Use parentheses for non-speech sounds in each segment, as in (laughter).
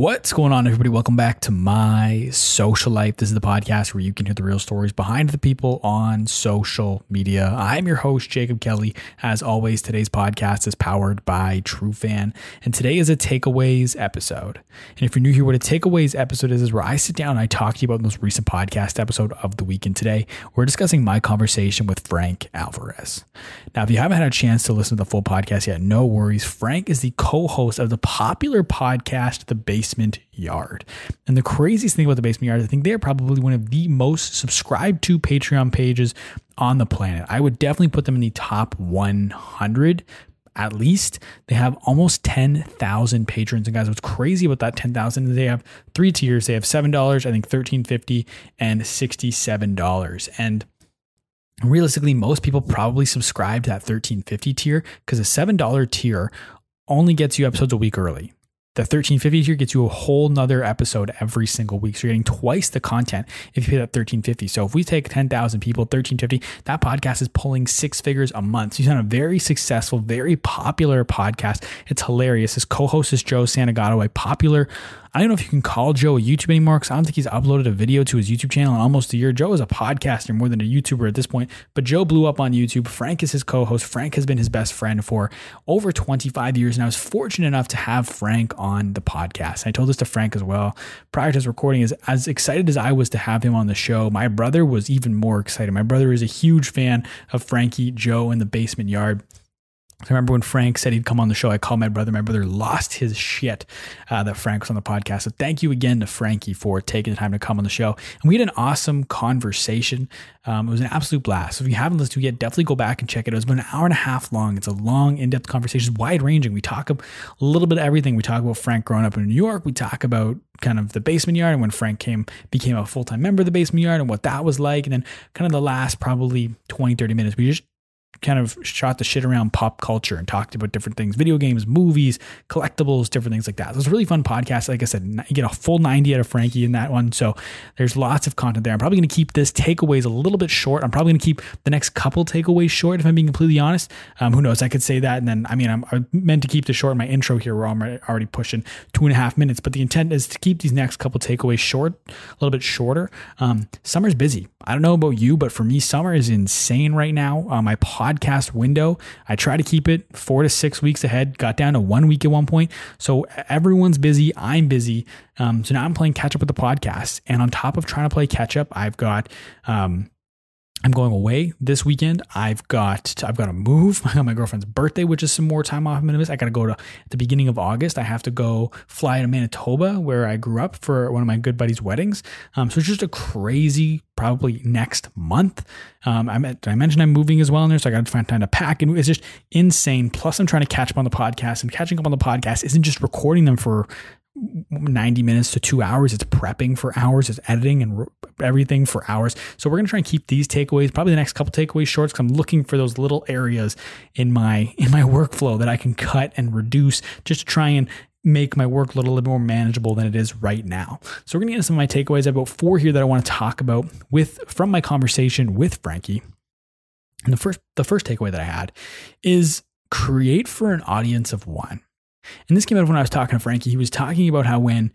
What's going on, everybody? Welcome back to my social life. This is the podcast where you can hear the real stories behind the people on social media. I'm your host, Jacob Kelly. As always, today's podcast is powered by Trufan, and today is a takeaways episode. And if you're new here, what a takeaways episode is is where I sit down and I talk to you about the most recent podcast episode of the week. And today, we're discussing my conversation with Frank Alvarez. Now, if you haven't had a chance to listen to the full podcast yet, no worries. Frank is the co-host of the popular podcast, The Basement Yard. And the craziest thing about the Basement Yard, I think they're probably one of the most subscribed to Patreon pages on the planet. I would definitely put them in the top 100 at least. They have almost 10,000 patrons. And guys, what's crazy about that 10,000 is they have three tiers. They have $7, I think 13.50 and $67. And realistically, most people probably subscribe to that 13.50 tier because a $7 tier only gets you episodes a week early. The 1350 tier gets you a whole nother episode every single week. So you're getting twice the content if you pay that 1350. So if we take 10,000 people, 1350, that podcast is pulling six figures a month. So he's on a very successful, very popular podcast. It's hilarious. His co-host is Joe Santagato, a popular I don't know if you can call Joe a YouTube anymore because I don't think he's uploaded a video to his YouTube channel in almost a year. Joe is a podcaster more than a YouTuber at this point, but Joe blew up on YouTube. Frank is his co host. Frank has been his best friend for over 25 years. And I was fortunate enough to have Frank on the podcast. I told this to Frank as well prior to his recording. Is as excited as I was to have him on the show, my brother was even more excited. My brother is a huge fan of Frankie, Joe, and the basement yard. I remember when Frank said he'd come on the show. I called my brother. My brother lost his shit uh, that Frank was on the podcast. So thank you again to Frankie for taking the time to come on the show. And we had an awesome conversation. Um, it was an absolute blast. So if you haven't listened to it yet, definitely go back and check it. It was about an hour and a half long. It's a long, in-depth conversation, wide ranging. We talk a little bit of everything. We talk about Frank growing up in New York. We talk about kind of the basement yard and when Frank came became a full-time member of the basement yard and what that was like. And then kind of the last probably 20, 30 minutes, we just kind of shot the shit around pop culture and talked about different things video games, movies, collectibles, different things like that. So it's a really fun podcast. Like I said, you get a full 90 out of Frankie in that one. So there's lots of content there. I'm probably going to keep this takeaways a little bit short. I'm probably going to keep the next couple takeaways short, if I'm being completely honest. Um, who knows? I could say that. And then, I mean, I'm, I'm meant to keep this short. in My intro here, where I'm already pushing two and a half minutes, but the intent is to keep these next couple takeaways short, a little bit shorter. Um, summer's busy. I don't know about you, but for me, summer is insane right now. My podcast window, I try to keep it four to six weeks ahead. Got down to one week at one point. So everyone's busy. I'm busy. Um, so now I'm playing catch up with the podcast. And on top of trying to play catch up, I've got um, I'm going away this weekend. I've got I've got to move. (laughs) I got my girlfriend's birthday, which is some more time off miss. I got to go to the beginning of August. I have to go fly to Manitoba, where I grew up, for one of my good buddies' weddings. Um, so it's just a crazy, probably next month. Um, I, I mentioned I'm moving as well in there, so I got to find time to pack, and it's just insane. Plus, I'm trying to catch up on the podcast, and catching up on the podcast isn't just recording them for 90 minutes to two hours. It's prepping for hours. It's editing and everything for hours. So we're going to try and keep these takeaways, probably the next couple takeaways shorts. Cause I'm looking for those little areas in my, in my (laughs) workflow that I can cut and reduce just to try and make my work a little bit more manageable than it is right now. So we're going to get into some of my takeaways. I have about four here that I want to talk about with, from my conversation with Frankie. And the first, the first takeaway that I had is create for an audience of one. And this came out of when I was talking to Frankie. He was talking about how when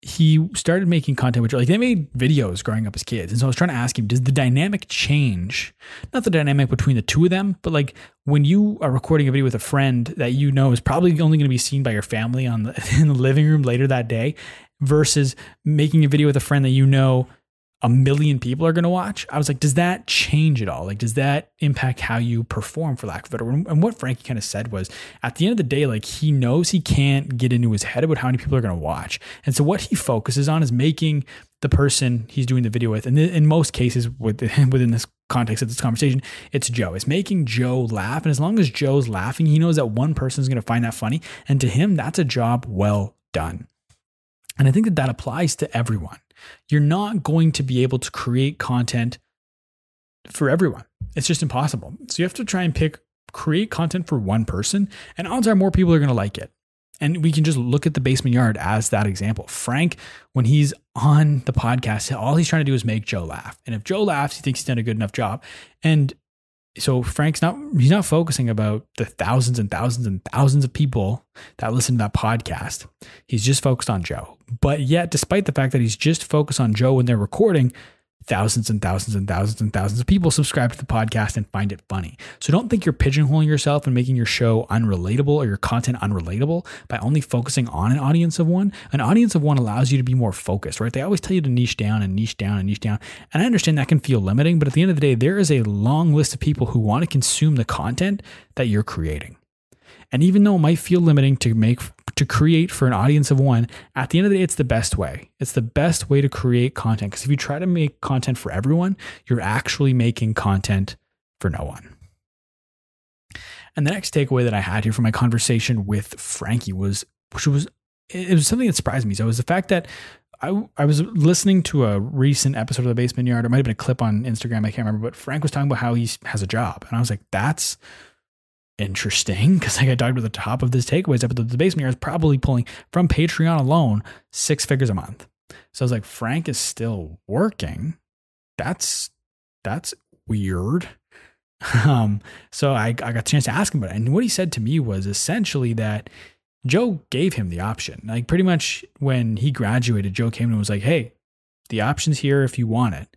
he started making content, which like they made videos growing up as kids. And so I was trying to ask him, does the dynamic change? Not the dynamic between the two of them, but like when you are recording a video with a friend that you know is probably only going to be seen by your family on the, (laughs) in the living room later that day versus making a video with a friend that you know a million people are going to watch. I was like, does that change at all? Like, does that impact how you perform, for lack of better word? And what Frankie kind of said was, at the end of the day, like he knows he can't get into his head about how many people are going to watch, and so what he focuses on is making the person he's doing the video with, and in most cases, (laughs) within this context of this conversation, it's Joe. It's making Joe laugh, and as long as Joe's laughing, he knows that one person is going to find that funny, and to him, that's a job well done. And I think that that applies to everyone you're not going to be able to create content for everyone. It's just impossible. So you have to try and pick, create content for one person, and odds are more people are going to like it. And we can just look at the basement yard as that example. Frank, when he's on the podcast, all he's trying to do is make Joe laugh. And if Joe laughs, he thinks he's done a good enough job. And so Frank's not he's not focusing about the thousands and thousands and thousands of people that listen to that podcast. He's just focused on Joe. But yet, despite the fact that he's just focused on Joe when they're recording, thousands and thousands and thousands and thousands of people subscribe to the podcast and find it funny. So don't think you're pigeonholing yourself and making your show unrelatable or your content unrelatable by only focusing on an audience of one. An audience of one allows you to be more focused, right? They always tell you to niche down and niche down and niche down. And I understand that can feel limiting, but at the end of the day, there is a long list of people who want to consume the content that you're creating. And even though it might feel limiting to make to create for an audience of one, at the end of the day, it's the best way. It's the best way to create content. Because if you try to make content for everyone, you're actually making content for no one. And the next takeaway that I had here from my conversation with Frankie was, which was, it was something that surprised me. So it was the fact that I, I was listening to a recent episode of the Basement Yard. It might have been a clip on Instagram. I can't remember, but Frank was talking about how he has a job. And I was like, that's interesting because like I talked about the top of this takeaways episode, the basement yard is probably pulling from Patreon alone six figures a month. So I was like, Frank is still working. That's that's weird. (laughs) Um, so I, I got a chance to ask him about it. And what he said to me was essentially that Joe gave him the option. Like pretty much when he graduated, Joe came and was like, Hey, the option's here if you want it.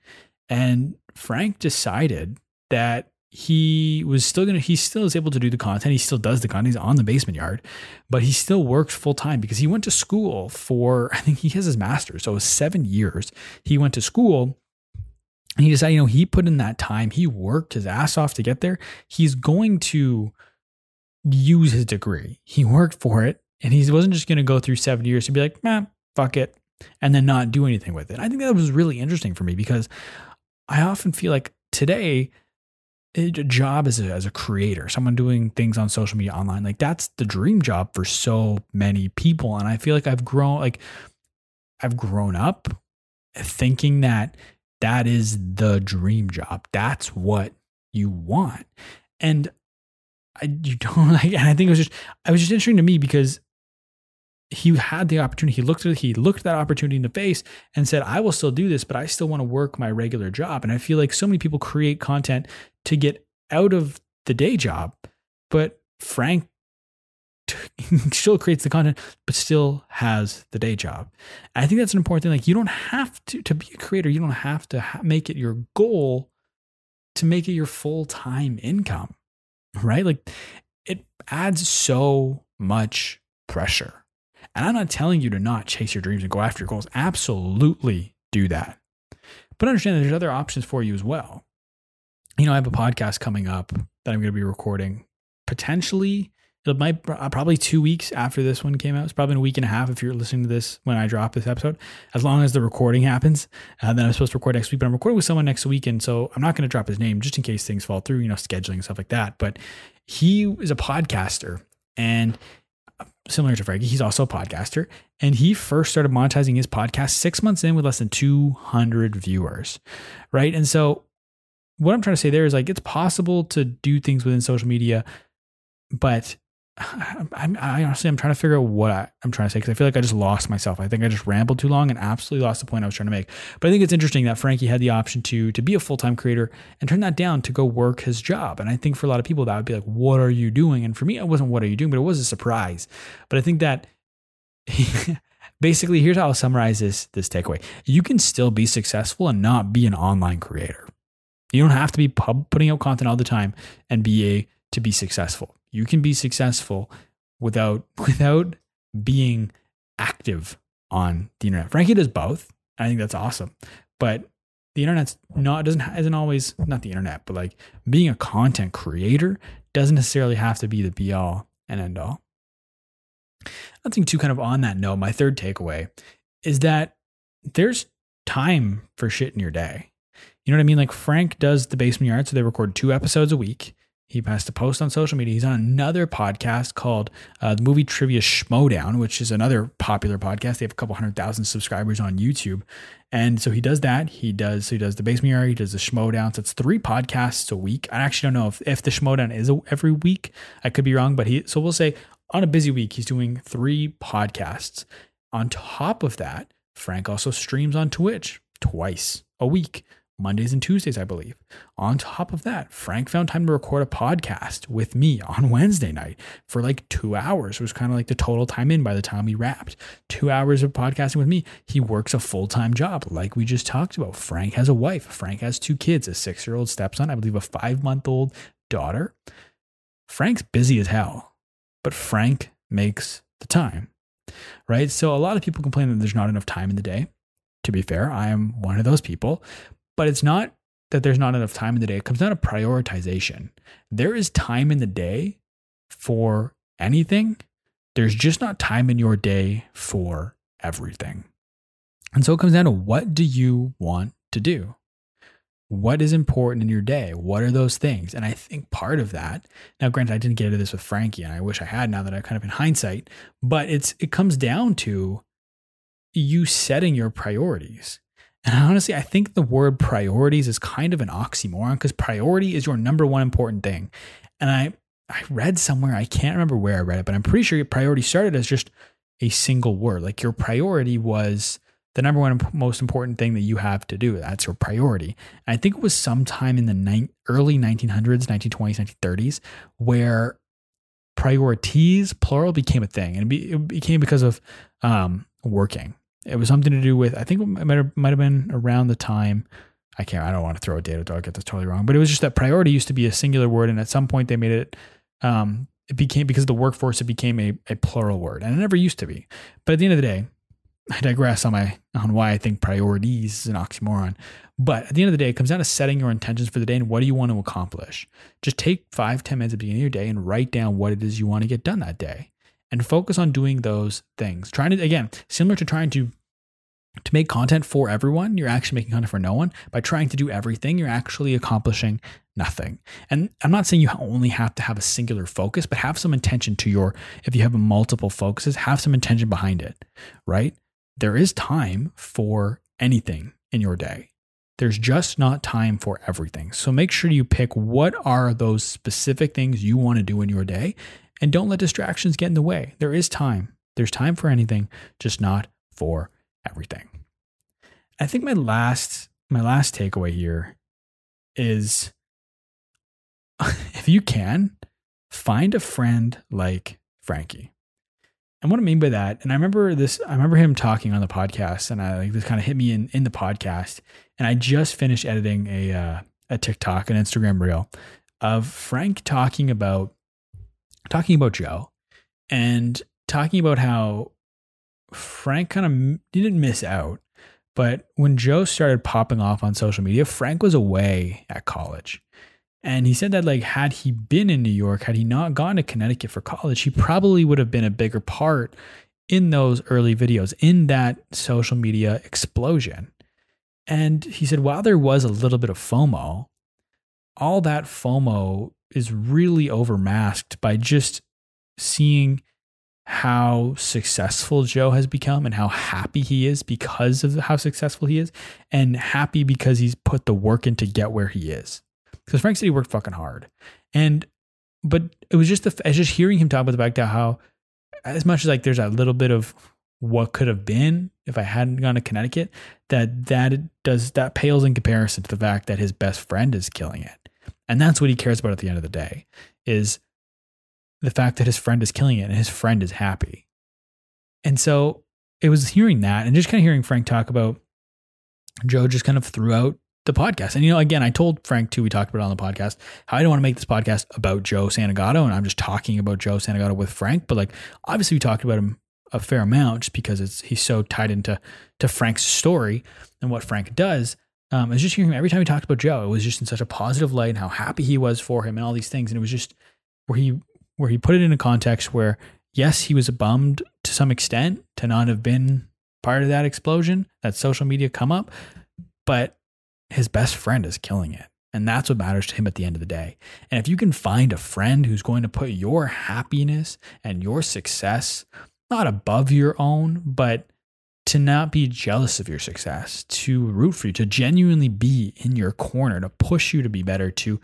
And Frank decided that he was still gonna he still is able to do the content. He still does the content. He's on the basement yard but he still works full time because he went to school for (laughs) i think he has his master's. So it was seven years he went to school. And he decided you know he put in that time. He worked his ass off to get there. He's going to use his degree. He worked for it and he wasn't just going to go through seven years to be like man fuck it and then not do anything with it. I think that was really interesting for me because i often feel like today a job as a, as a creator, someone doing things on social media online, like that's the dream job for so many people. And I feel like I've grown, like I've grown up thinking that that is the dream job. That's what you want. And I, you (laughs) don't like, and I think it was just, I was just interesting to me because he had the opportunity. He looked at he looked that opportunity in the face and said, "I will still do this, but I still want to work my regular job." And I feel like so many people create content to get out of the day job, but Frank (laughs) still creates the content, but still has the day job. And I think that's an important thing. Like you don't have to to be a creator. You don't have to ha- make it your goal to make it your full time income, right? Like it adds so much pressure and I'm not telling you to not chase your dreams and go after your goals. Absolutely do that. But understand that there's other options for you as well. You know, I have a podcast coming up that I'm going to be recording potentially. It might uh, probably two weeks after this one came out. It's probably a week and a half if you're listening to this when I drop this episode. As long as the recording happens, uh, then I'm supposed to record next week. But I'm recording with someone next week, and so I'm not going to drop his name just in case things fall through. You know, scheduling and stuff like that. But he is a podcaster, and similar to Frankie, he's also a podcaster. And he first started monetizing his podcast six months in with less than 200 viewers. Right. And so, what I'm trying to say there is like, it's possible to do things within social media, but I'm, I honestly, I'm trying to figure out what I, am trying to say because I feel like I just lost myself. I think I just rambled too long and absolutely lost the point I was trying to make. But I think it's interesting that Frankie had the option to to be a full time creator and turn that down to go work his job. And I think for a lot of people that would be like, "What are you doing?" And for me, it wasn't "What are you doing," but it was a surprise. But I think that. (laughs) basically, here's how I'll summarize this this takeaway. You can still be successful and not be an online creator. You don't have to be pub, putting out content all the time and be a to be successful you can be successful without (laughs) without being active on the internet. Frankie does both. I think that's awesome. But the internet's not doesn't isn't always not the internet, but like being a content creator doesn't necessarily have to be the be all and end all. I think too kind of on that note, my third takeaway is that there's time for shit in your day. You know what I mean? Like Frank does the basement yard, so they record two episodes a week. He has to post on social media. He's on another podcast called uh, the Movie Trivia Schmoedown, which is another popular podcast. They have a couple hundred thousand subscribers on YouTube, and so he does that. He does so he does the Basement Yard. He does the Schmoedown. So it's three podcasts a week. I actually don't know if if the Schmoedown is every week. I could be wrong, but he so we'll say on a busy week he's doing three podcasts. On top of that, Frank also streams on Twitch twice a week Mondays and Tuesdays, I believe. On top of that, Frank found time to record a podcast with me on Wednesday night for like two hours. It was kind of like the total time in by the time we wrapped. Two hours of podcasting with me. He works a full time job, like we just talked about. Frank has a wife. Frank has two kids a six year old stepson, I believe a five month old daughter. Frank's busy as hell, but Frank makes the time, right? So a lot of people complain that there's not enough time in the day. To be fair, I am one of those people, but it's not that there's not enough time in the day. It comes down to prioritization. There is time in the day for anything. There's just not time in your day for everything. And so it comes down to what do you want to do? What is important in your day? What are those things? And I think part of that, now granted, I didn't get into this with Frankie, and I wish I had now that I kind of in hindsight, but it's it comes down to you setting your priorities. And honestly, I think the word priorities is kind of an oxymoron because priority is your number one important thing. And I I read somewhere, I can't remember where I read it, but I'm pretty sure priority started as just a single word. Like your priority was the number one most important thing that you have to do. That's your priority. And I think it was sometime in the ni- early 1900s, 1920s, 1930s, where priorities, plural, became a thing. And it, be, it became because of um, working. It was something to do with, I think it might have, might have been around the time. I can't, I don't want to throw a data dog, get this totally wrong, but it was just that priority used to be a singular word. And at some point they made it, um, it became, because of the workforce, it became a, a plural word. And it never used to be. But at the end of the day, I digress on my on why I think priorities is an oxymoron. But at the end of the day, it comes down to setting your intentions for the day and what do you want to accomplish. Just take five, ten minutes at the beginning of your day and write down what it is you want to get done that day. And focus on doing those things. Trying to again, similar to trying to to make content for everyone, you're actually making content for no one. By trying to do everything, you're actually accomplishing nothing. And I'm not saying you only have to have a singular focus, but have some intention to your, if you have multiple focuses, have some intention behind it, right? There is time for anything in your day. There's just not time for everything. So make sure you pick what are those specific things you want to do in your day and don't let distractions get in the way. There is time. There's time for anything, just not for everything. I think my last my last takeaway here is (laughs) if you can find a friend like Frankie. And what I mean by that, and I remember this, I remember him talking on the podcast, and I like this kind of hit me in in the podcast. And I just finished editing a uh, a TikTok an Instagram reel of Frank talking about talking about Joe and talking about how Frank kind of didn't miss out, but when Joe started popping off on social media, Frank was away at college. And he said that like had he been in New York, had he not gone to Connecticut for college, he probably would have been a bigger part in those early videos, in that social media explosion. And he said while there was a little bit of FOMO, all that FOMO is really overmasked by just seeing how successful Joe has become and how happy he is because of how successful he is, and happy because he's put the work in to get where he is. Because Frank said he worked fucking hard, and but it was just the just hearing him talk about the fact that how as much as like there's a little bit of what could have been if I hadn't gone to Connecticut, that that does that pales in comparison to the fact that his best friend is killing it, and that's what he cares about at the end of the day is the fact that his friend is killing it and his friend is happy. And so it was hearing that and just kind of hearing Frank talk about Joe just kind of throughout the podcast. And, you know, again, I told Frank too, we talked about it on the podcast, how I don't want to make this podcast about Joe Santagato and I'm just talking about Joe Santagato with Frank. But like, obviously, we talked about him a fair amount just because it's he's so tied into to Frank's story and what Frank does. Um, I was just hearing him every time he talked about Joe, it was just in such a positive light and how happy he was for him and all these things. And it was just where he where he put it in a context where yes, he was bummed to some extent to not have been part of that explosion, that social media come up, but his best friend is killing it. And that's what matters to him at the end of the day. And if you can find a friend who's going to put your happiness and your success not above your own, but to not be jealous of your success, to root for you, to genuinely be in your corner, to push you to be better, to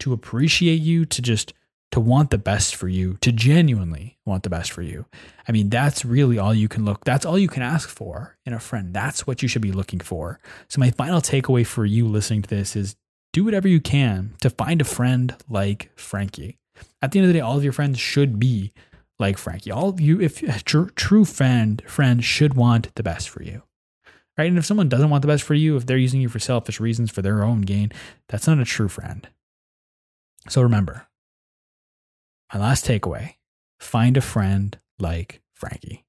to appreciate you, to just to want the best for you, to genuinely want the best for you. I mean, that's really all you can look, that's all you can ask for in a friend. That's what you should be looking for. So, my final takeaway for you listening to this is do whatever you can to find a friend like Frankie. At the end of the day, all of your friends should be like Frankie. All of you, if a true, true friend, friend should want the best for you. Right. And if someone doesn't want the best for you, if they're using you for selfish reasons for their own gain, that's not a true friend. So remember, my last takeaway find a friend like Frankie.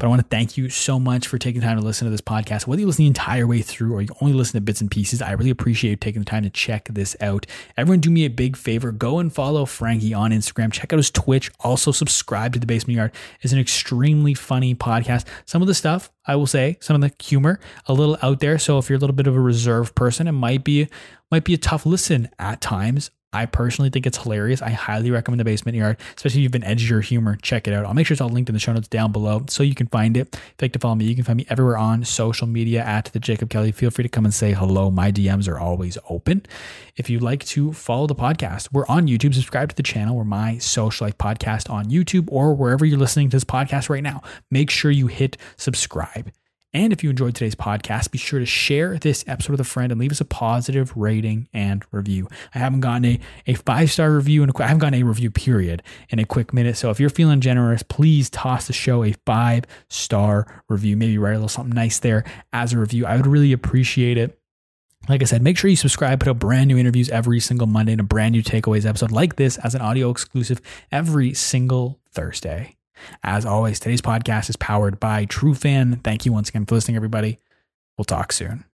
But I want to thank you so much for taking time to listen to this podcast. Whether you listen the entire way through or you only listen to bits and pieces, I really appreciate you taking the time to check this out. Everyone, do me a big favor go and follow Frankie on Instagram. Check out his Twitch. Also, subscribe to The Basement Yard. It's an extremely funny podcast. Some of the stuff, I will say, some of the humor, a little out there. So if you're a little bit of a reserved person, it might be might be a tough listen at times. I personally think it's hilarious. I highly recommend the Basement Yard, especially if you've been edgy or humor. Check it out. I'll make sure it's all linked in the show notes down below so you can find it. If you'd like to follow me, you can find me everywhere on social media at the Jacob Kelly. Feel free to come and say hello. My DMs are always open. If you'd like to follow the podcast, we're on YouTube. Subscribe to the channel. We're my social life podcast on YouTube or wherever you're listening to this podcast right now. Make sure you hit subscribe. And if you enjoyed today's podcast, be sure to share this episode with a friend and leave us a positive rating and review. I haven't gotten a, a five star review in a, I haven't gotten a review period in a quick minute. So if you're feeling generous, please toss the show a five star review. Maybe write a little something nice there as a review. I would really appreciate it. Like I said, make sure you subscribe, put out brand new interviews every single Monday and a brand new takeaways episode like this as an audio exclusive every single Thursday. As always, today's podcast is powered by Trufan. Thank you once again for listening, everybody. We'll talk soon.